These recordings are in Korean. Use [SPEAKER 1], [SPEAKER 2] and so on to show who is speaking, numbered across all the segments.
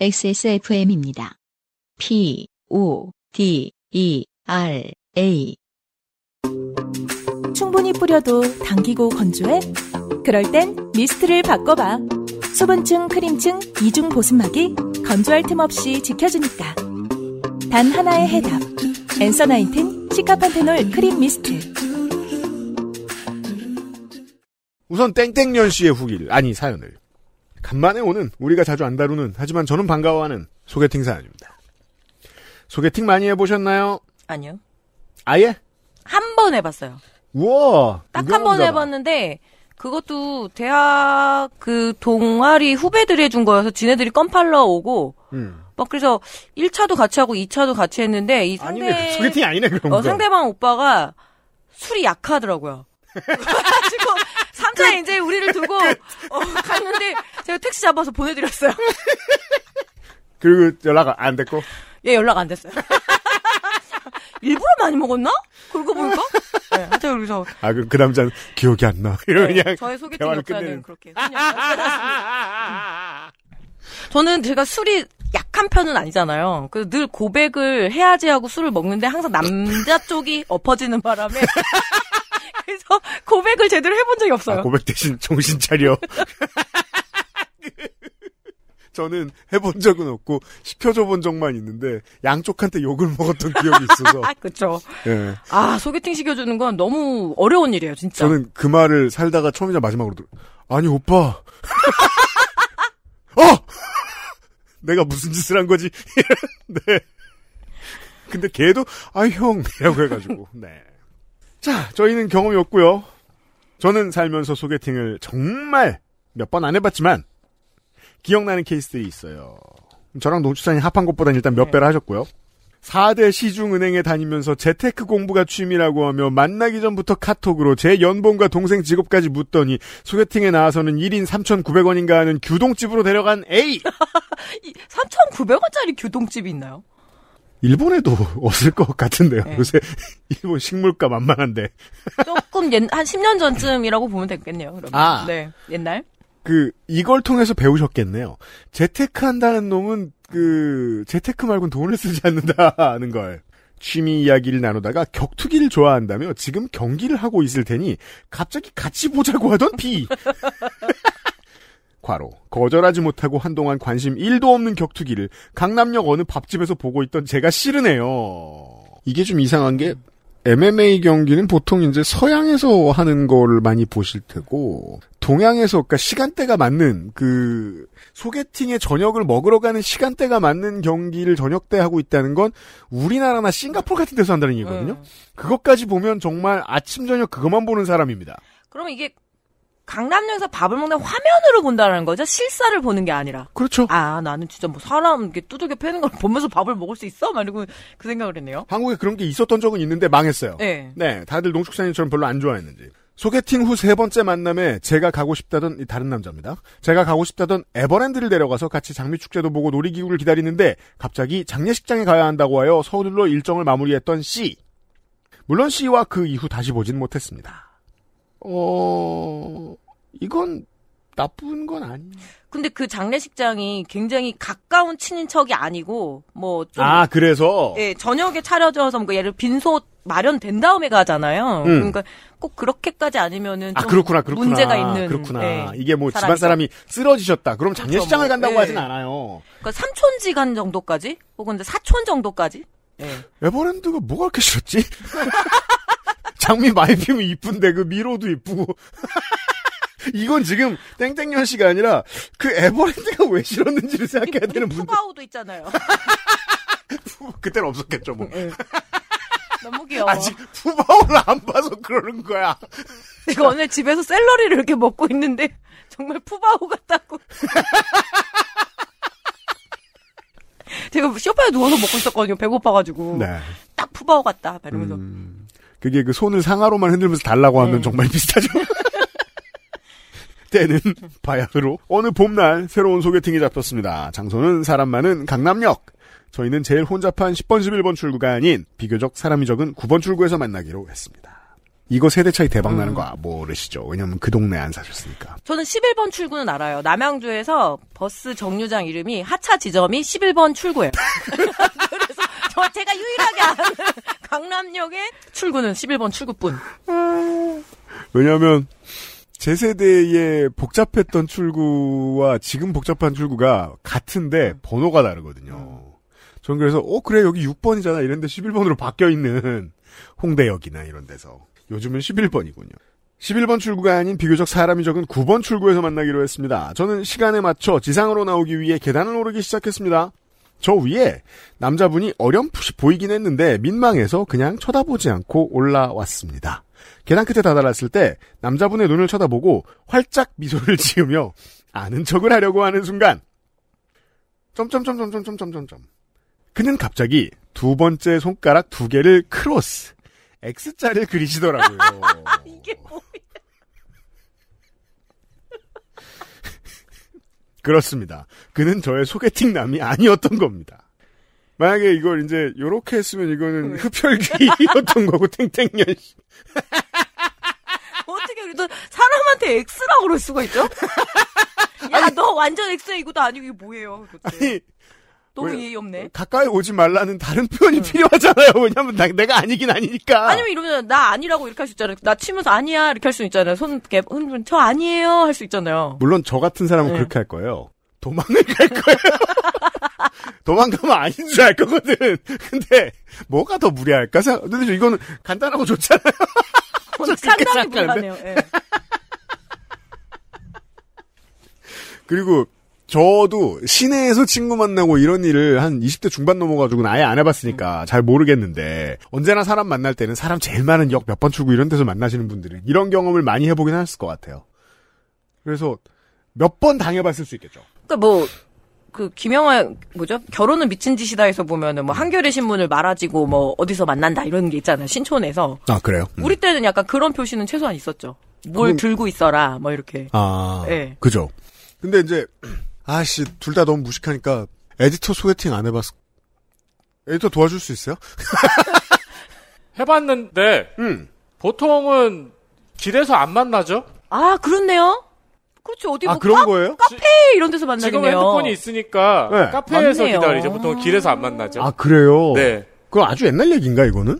[SPEAKER 1] XSFM입니다. P, O, D, E, R, A.
[SPEAKER 2] 충분히 뿌려도 당기고 건조해? 그럴 땐 미스트를 바꿔봐. 수분층, 크림층, 이중 보습막이 건조할 틈 없이 지켜주니까. 단 하나의 해답. 엔서 나인틴 시카판테놀 크림 미스트.
[SPEAKER 3] 우선 땡땡년 씨의 후기를 아니 사연을 간만에 오는 우리가 자주 안 다루는 하지만 저는 반가워하는 소개팅 사연입니다. 소개팅 많이 해보셨나요?
[SPEAKER 4] 아니요.
[SPEAKER 3] 아예?
[SPEAKER 4] 한 번 해봤어요.
[SPEAKER 3] 우와
[SPEAKER 4] 딱 한 번. 해봤는데 그것도 대학 그 동아리 후배들이 해준 거여서 지네들이 껌팔러 오고
[SPEAKER 3] 음.
[SPEAKER 4] 막 그래서 1차도 같이 하고 2차도 같이 했는데 이 상대
[SPEAKER 3] 아니네 소개팅이 아니네 그런
[SPEAKER 4] 어,
[SPEAKER 3] 거.
[SPEAKER 4] 상대방 오빠가 술이 약하더라고요. 그래가지고 3차에 이제 우리를 두고 어, 갔는데 제가 택시 잡아서 보내드렸어요.
[SPEAKER 3] 그리고 연락 안 됐고
[SPEAKER 4] 얘 연락 안 됐어요. 일부러 많이 먹었나? 그러고 보니까. 네, 하여튼 그래서
[SPEAKER 3] 아 그 그 남자는 기억이 안 나. 이러면
[SPEAKER 4] 네,
[SPEAKER 3] 그냥
[SPEAKER 4] 저의 소개팅 역사는
[SPEAKER 3] 끝내는.
[SPEAKER 4] 그렇게. 저는 제가 술이 약한 편은 아니잖아요. 그래서 늘 고백을 해야지 하고 술을 먹는데 항상 남자 쪽이 엎어지는 바람에 고백을 제대로 해본 적이 없어요.
[SPEAKER 3] 아, 고백 대신 정신 차려. 저는 해본 적은 없고 시켜줘 본 적만 있는데 양쪽한테 욕을 먹었던 기억이 있어서.
[SPEAKER 4] 아, 그쵸.
[SPEAKER 3] 예.
[SPEAKER 4] 아, 소개팅 시켜주는 건 너무 어려운 일이에요, 진짜.
[SPEAKER 3] 저는 그 말을 살다가 처음이자 마지막으로 들 아니 오빠. 어! 내가 무슨 짓을 한 거지? 네. 근데 걔도 아 형이라고 해가지고 네. 자 저희는 경험이 없고요. 저는 살면서 소개팅을 정말 몇 번 안 해봤지만 기억나는 케이스들이 있어요. 저랑 농축산이 합한 것보다는 일단 몇
[SPEAKER 4] 네.
[SPEAKER 3] 배를 하셨고요. 4대 시중은행에 다니면서 재테크 공부가 취미라고 하며 만나기 전부터 카톡으로 제 연봉과 동생 직업까지 묻더니 소개팅에 나와서는 1인 3,900원인가 하는 규동집으로 데려간 A!
[SPEAKER 4] 3,900원짜리 규동집이 있나요?
[SPEAKER 3] 일본에도 없을 것 같은데요.
[SPEAKER 4] 네.
[SPEAKER 3] 요새 일본 식물가 만만한데.
[SPEAKER 4] 조금 옛, 한 10년 전쯤이라고 보면 되겠네요, 그러면.
[SPEAKER 3] 아.
[SPEAKER 4] 네. 옛날?
[SPEAKER 3] 그 이걸 통해서 배우셨겠네요. 재테크 한다는 놈은 그 재테크 말고는 돈을 쓰지 않는다는 걸. 취미 이야기를 나누다가 격투기를 좋아한다며 지금 경기를 하고 있을 테니 갑자기 같이 보자고 하던 B. 과로 거절하지 못하고 한동안 관심 1도 없는 격투기를 강남역 어느 밥집에서 보고 있던 제가 싫으네요. 이게 좀 이상한 게 MMA 경기는 보통 이제 서양에서 하는 걸 많이 보실 테고 동양에서 그러니까 시간대가 맞는 그 소개팅에 저녁을 먹으러 가는 시간대가 맞는 경기를 저녁 때 하고 있다는 건 우리나라나 싱가포르 같은 데서 한다는 얘기거든요.
[SPEAKER 4] 음.
[SPEAKER 3] 그것까지 보면 정말 아침 저녁 그것만 보는 사람입니다.
[SPEAKER 4] 그럼 이게 강남역에서 밥을 먹는 화면으로 본다는 거죠? 실사를 보는 게 아니라.
[SPEAKER 3] 그렇죠.
[SPEAKER 4] 아, 나는 진짜 뭐 사람 이렇게 두들겨 패는 걸 보면서 밥을 먹을 수 있어? 막 이러고 그 생각을 했네요.
[SPEAKER 3] 한국에 그런 게 있었던 적은 있는데 망했어요.
[SPEAKER 4] 네.
[SPEAKER 3] 네, 다들 농축산인처럼 별로 안 좋아했는지. 소개팅 후 세 번째 만남에 제가 가고 싶다던 이 다른 남자입니다. 제가 가고 싶다던 에버랜드를 데려가서 같이 장미 축제도 보고 놀이기구를 기다리는데 갑자기 장례식장에 가야 한다고 하여 서둘러 일정을 마무리했던 C. 물론 C와 그 이후 다시 보진 못했습니다. 어, 이건 나쁜 건 아니에요.
[SPEAKER 4] 근데 그 장례식장이 굉장히 가까운 친인척이 아니고 뭐 좀
[SPEAKER 3] 아, 그래서
[SPEAKER 4] 예, 저녁에 차려져서 뭐 예를 빈소 마련된 다음에 가잖아요.
[SPEAKER 3] 음.
[SPEAKER 4] 그러니까 꼭 그렇게까지는
[SPEAKER 3] 좀아 그렇구나 그렇구나
[SPEAKER 4] 문제가 있는
[SPEAKER 3] 그렇구나
[SPEAKER 4] 예,
[SPEAKER 3] 이게 뭐 집안
[SPEAKER 4] 사람이죠.
[SPEAKER 3] 사람이 쓰러지셨다 그럼 장례식장을
[SPEAKER 4] 뭐,
[SPEAKER 3] 간다고
[SPEAKER 4] 예.
[SPEAKER 3] 하진 않아요
[SPEAKER 4] 그러니까 삼촌지간 정도까지 혹은 사촌 정도까지 예.
[SPEAKER 3] 에버랜드가 뭐가 그렇게 싫었지 장미 많이 피면 이쁜데 그 미로도 이쁘고 이건 지금 땡땡년 씨가 아니라 그 에버랜드가 왜 싫었는지를 생각해야 되는 문제
[SPEAKER 4] 푸바오도 있잖아요.
[SPEAKER 3] 그때는 없었겠죠 뭐
[SPEAKER 4] 예. 너무 귀여워.
[SPEAKER 3] 아직 푸바오를 안 봐서 그러는 거야
[SPEAKER 4] 제가 오늘 집에서 샐러리를 이렇게 먹고 있는데 정말 푸바오 같다고. 제가 쇼파에 누워서 먹고 있었거든요. 배고파가지고.
[SPEAKER 3] 네
[SPEAKER 4] 딱 푸바오 같다. 막 이러면서.
[SPEAKER 3] 음, 그게 그 손을 상하로만 흔들면서 달라고 하면
[SPEAKER 4] 음.
[SPEAKER 3] 정말 비슷하죠. 때는 바야흐로 어느 봄날 새로운 소개팅이 잡혔습니다. 장소는 사람 많은 강남역. 저희는 제일 혼잡한 10번 11번 출구가 아닌 비교적 사람이 적은 9번 출구에서 만나기로 했습니다. 이거 세대 차이 대박 나는 거 모르시죠? 왜냐면 그 동네 안 사셨으니까.
[SPEAKER 4] 저는 11번 출구는 알아요. 남양주에서 버스 정류장 이름이 하차 지점이 11번 출구예요. 저 제가 유일하게 아는 강남역의 출구는 11번 출구뿐.
[SPEAKER 3] 왜냐하면 제 세대의 복잡했던 출구와 지금 복잡한 출구가 같은데 번호가 다르거든요. 전 그래서 어 그래 여기 6번이잖아 이런데 11번으로 바뀌어 있는 홍대역이나 이런 데서 요즘은 11번이군요. 11번 출구가 아닌 비교적 사람이 적은 9번 출구에서 만나기로 했습니다. 저는 시간에 맞춰 지상으로 나오기 위해 계단을 오르기 시작했습니다. 저 위에 남자분이 어렴풋이 보이긴 했는데 민망해서 그냥 쳐다보지 않고 올라왔습니다. 계단 끝에 다다랐을 때 남자분의 눈을 쳐다보고 활짝 미소를 지으며 아는 척을 하려고 하는 순간 점점점점점점점점 그는 갑자기 두 번째 손가락 두 개를 크로스 X자를 그리시더라고요.
[SPEAKER 4] 이게 뭐?
[SPEAKER 3] 그렇습니다. 그는 저의 소개팅 남이 아니었던 겁니다. 만약에 이걸 이제 요렇게 했으면 이거는 흡혈귀였던 거고 탱탱년 씨.
[SPEAKER 4] 어떻게 그래도 사람한테 X라고 그럴 수가 있죠? 야, 너 완전 X야 이것도 아니고 이게 뭐예요? 그것도.
[SPEAKER 3] 아니
[SPEAKER 4] 너무
[SPEAKER 3] 왜-
[SPEAKER 4] 예의 없네.
[SPEAKER 3] 가까이 오지 말라는 다른 표현이 필요하잖아요. 왜냐면 나- 내가 아니긴 아니니까.
[SPEAKER 4] 아니면 이러면 나 아니라고 이렇게 할 수 있잖아요. 나 치면서 아니야 이렇게 할 수 있잖아요. 손 이렇게 흔들면 저 아니에요 할 수 있잖아요.
[SPEAKER 3] 물론 저 같은 사람은
[SPEAKER 4] 네.
[SPEAKER 3] 그렇게 할 거예요. 도망을 갈 거예요. 도망가면 아닌 줄 알 거거든. 근데 뭐가 더 무리할까? 생각- 근데 이거는 간단하고 좋잖아요.
[SPEAKER 4] 상당히? 불안해요. 예.
[SPEAKER 3] 그리고 저도 시내에서 친구 만나고 이런 일을 한 20대 중반 넘어가지고는 아예 안 해봤으니까 잘 모르겠는데 언제나 사람 만날 때는 사람 제일 많은 역 몇 번 출구 이런 데서 만나시는 분들은 이런 경험을 많이 해보긴 했을 것 같아요. 그래서 몇 번 당해봤을 수 있겠죠.
[SPEAKER 4] 그러니까 뭐. 그 김영하 뭐죠 결혼은 미친 짓이다에서 보면은 뭐 한겨레 신문을 말아지고 뭐 어디서 만난다 이런 게 있잖아요 신촌에서
[SPEAKER 3] 아 그래요?
[SPEAKER 4] 우리 때는 약간 그런 표시는 최소한 있었죠 뭘
[SPEAKER 3] 그건-
[SPEAKER 4] 들고 있어라 뭐 이렇게
[SPEAKER 3] 아,
[SPEAKER 4] 네.
[SPEAKER 3] 그죠. 근데 이제 아씨 둘 다 너무 무식하니까 에디터 소개팅 안 해봤어. 에디터 도와줄 수 있어요?
[SPEAKER 5] 해봤는데
[SPEAKER 3] 응.
[SPEAKER 5] 보통은 길에서 안 만나죠.
[SPEAKER 4] 아 그렇네요 그렇죠 어디
[SPEAKER 3] 아
[SPEAKER 4] 뭐
[SPEAKER 3] 그런
[SPEAKER 4] 카,
[SPEAKER 3] 거예요?
[SPEAKER 4] 카페 이런 데서
[SPEAKER 5] 지금
[SPEAKER 4] 만나겠네요
[SPEAKER 5] 핸드폰이 있으니까
[SPEAKER 3] 네.
[SPEAKER 5] 카페에서
[SPEAKER 4] 맞네요.
[SPEAKER 5] 기다리죠. 보통 길에서 안 만나죠.
[SPEAKER 3] 아 그래요?
[SPEAKER 5] 네.
[SPEAKER 3] 그거 아주 옛날 얘기인가 이거는?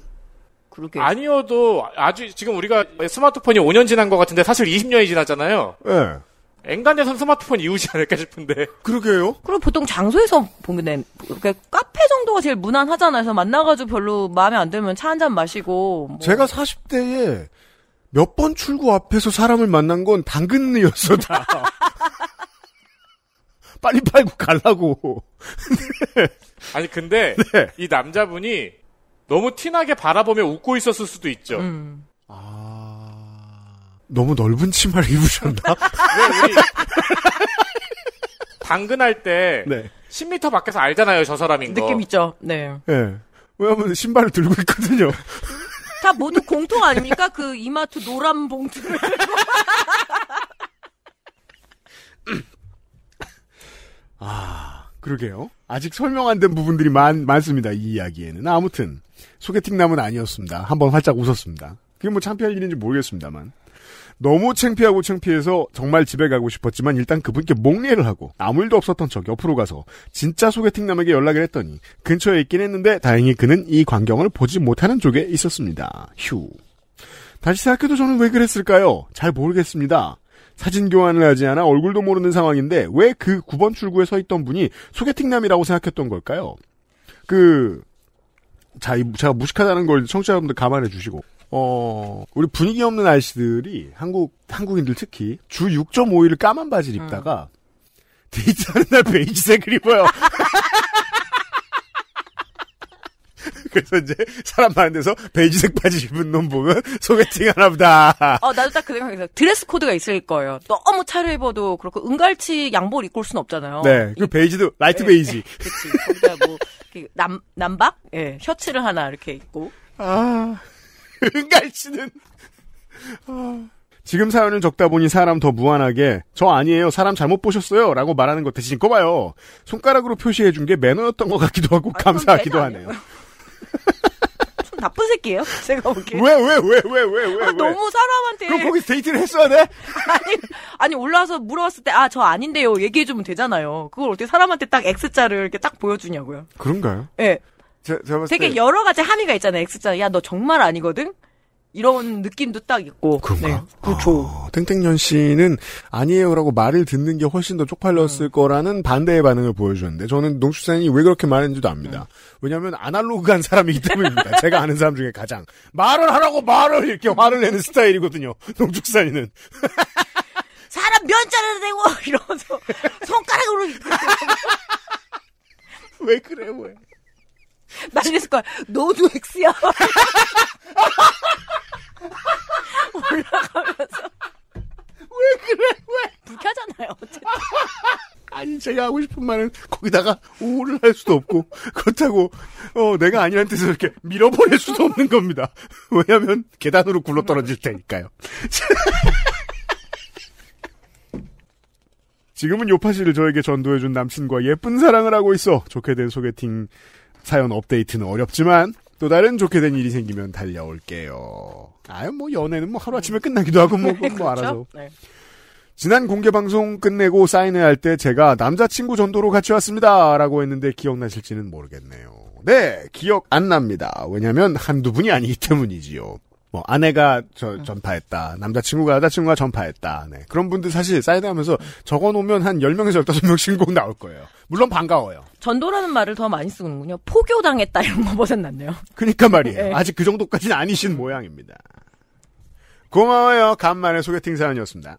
[SPEAKER 4] 그러게
[SPEAKER 5] 아니어도 아주 지금 우리가 스마트폰이 5년 지난 것 같은데 사실 20년이 지났잖아요.
[SPEAKER 3] 예. 네.
[SPEAKER 5] 엔간에선 스마트폰 이후지 않을까 싶은데.
[SPEAKER 3] 그러게요.
[SPEAKER 4] 그리고 보통 장소에서 보면 그러니까 카페 정도가 제일 무난하잖아요. 그래서 만나가지고 별로 마음에 안 들면 차 한 잔 마시고. 뭐.
[SPEAKER 3] 제가 40대에 몇 번 출구 앞에서 사람을 만난 건 당근이었어 다. 빨리 팔고 갈라고.
[SPEAKER 5] 아니 근데
[SPEAKER 3] 네.
[SPEAKER 5] 이 남자분이 너무 티나게 바라보며 웃고 있었을 수도 있죠.
[SPEAKER 4] 음.
[SPEAKER 3] 너무 넓은 치마를 입으셨나?
[SPEAKER 5] 왜 우리 당근할 때
[SPEAKER 3] 네.
[SPEAKER 5] 10m 밖에서 알잖아요, 저 사람인 거.
[SPEAKER 4] 느낌 있죠. 네.
[SPEAKER 3] 예. 왜냐면 신발을 들고 있거든요.
[SPEAKER 4] 다 모두 공통 아닙니까? 그 이마트 노란 봉투를.
[SPEAKER 3] 그러게요. 아직 설명 안 된 부분들이 많, 많습니다. 이 이야기에는. 아무튼 소개팅 남은 아니었습니다. 한번 활짝 웃었습니다. 그게 뭐 창피할 일인지 모르겠습니다만. 너무 창피하고 창피해서 정말 집에 가고 싶었지만 일단 그분께 목례를 하고 아무 일도 없었던 척 옆으로 가서 진짜 소개팅 남에게 연락을 했더니 근처에 있긴 했는데 다행히 그는 이 광경을 보지 못하는 쪽에 있었습니다. 휴. 다시 생각해도 저는 왜 그랬을까요? 잘 모르겠습니다. 사진 교환을 하지 않아 얼굴도 모르는 상황인데 왜 그 9번 출구에 서 있던 분이 소개팅남이라고 생각했던 걸까요? 그, 자, 이- 제가 무식하다는 걸 청취자분들 감안해 주시고, 어, 우리 분위기 없는 아저씨들이 한국, 한국인들 특히 주 6.5일 까만 바지를 입다가 데이트하는 날 베이지색을 입어요. 그래서 이제 사람 많은 데서 베이지색 바지 입은 놈 보면 소개팅 하나 보다.
[SPEAKER 4] 어, 나도 딱 그 생각했어요. dress code가 있을 거예요. 너무 차려 입어도 그렇고 은갈치 양복을 입고 올 수는 없잖아요.
[SPEAKER 3] 네. 그 베이지도 light
[SPEAKER 4] 네.
[SPEAKER 3] 베이지.
[SPEAKER 4] 그치. 거기다 뭐, 남, 남방? 예, 셔츠를 하나 이렇게 입고.
[SPEAKER 3] 아, 은갈치는. 아. 지금 사연을 적다 보니 사람 더 무한하게 저 아니에요 사람 잘못 보셨어요 라고 말하는 것 대신 꼽아요 손가락으로 표시해 준 게 매너였던 것 같기도 하고
[SPEAKER 4] 아,
[SPEAKER 3] 감사하기도 하네요
[SPEAKER 4] 나쁜 새끼예요. 제가 보기에.
[SPEAKER 3] 왜, 왜, 왜, 왜, 왜, 왜,
[SPEAKER 4] 아,
[SPEAKER 3] 왜?
[SPEAKER 4] 너무 사람한테
[SPEAKER 3] 그럼 거기서 데이트를 했어야 돼?
[SPEAKER 4] 아니 아니 올라와서 물어봤을 때 아 저 아닌데요 얘기해 주면 되잖아요. 그걸 어떻게 사람한테 딱 X자를 이렇게 딱 보여주냐고요.
[SPEAKER 3] 그런가요?
[SPEAKER 4] 예,
[SPEAKER 3] 제, 제가 봤을
[SPEAKER 4] 되게
[SPEAKER 3] 때.
[SPEAKER 4] 여러 가지 함의가 있잖아요. X자. 야 너 정말 아니거든. 이런 느낌도 딱 있고.
[SPEAKER 3] 그런가?
[SPEAKER 4] 네, 그렇죠.
[SPEAKER 3] 어, 땡땡년 씨는 아니에요라고 말을 듣는 게 훨씬 더 쪽팔렸을
[SPEAKER 4] 음.
[SPEAKER 3] 거라는 반대의 반응을 보여주는데 저는 농축산인이 왜 그렇게 말했는지도 압니다.
[SPEAKER 4] 음.
[SPEAKER 3] 왜냐하면 아날로그한 사람이기 때문입니다. 제가 아는 사람 중에 가장 말을 하라고 말을 이렇게 화를 내는 스타일이거든요. 농축산인은
[SPEAKER 4] 사람 면자를 대고 이러면서 손가락으로
[SPEAKER 3] 왜 그래 왜?
[SPEAKER 4] 난리했을 거야. 너도 X야. 올라가면서
[SPEAKER 3] 왜 그래 왜?
[SPEAKER 4] 불쾌하잖아요. 어쨌든.
[SPEAKER 3] 아니 제가 하고 싶은 말은 거기다가 오를 할 수도 없고 그렇다고 어 내가 아니란 뜻으로 이렇게 밀어버릴 수도 없는 겁니다. 왜냐하면 계단으로 굴러 떨어질 테니까요. 지금은 요파 씨를 저에게 전도해준 남친과 예쁜 사랑을 하고 있어 좋게 된 소개팅 사연 업데이트는 어렵지만 또 다른 좋게 된 일이 생기면 달려올게요. 아유 뭐 연애는 뭐 하루 아침에 끝나기도 하고 뭐, 뭐 알아서.
[SPEAKER 4] 네.
[SPEAKER 3] 지난 공개 방송 끝내고 사인회 할 때 제가 남자친구 전도로 같이 왔습니다. 라고 했는데 기억나실지는 모르겠네요. 네, 기억 안 납니다. 왜냐면 한두 분이 아니기 때문이지요. 뭐, 아내가 저, 전파했다. 남자친구가 여자친구가 전파했다. 네. 그런 분들 사실 사인회 하면서 적어 놓으면 한 10명에서 15명씩 꼭 나올 거예요. 물론 반가워요.
[SPEAKER 4] 전도라는 말을 더 많이 쓰는군요. 포교당했다 이런 거보단 낫네요.
[SPEAKER 3] 그니까 말이에요.
[SPEAKER 4] 네.
[SPEAKER 3] 아직 그 정도까지는 아니신 모양입니다. 고마워요. 간만에 소개팅 사연이었습니다.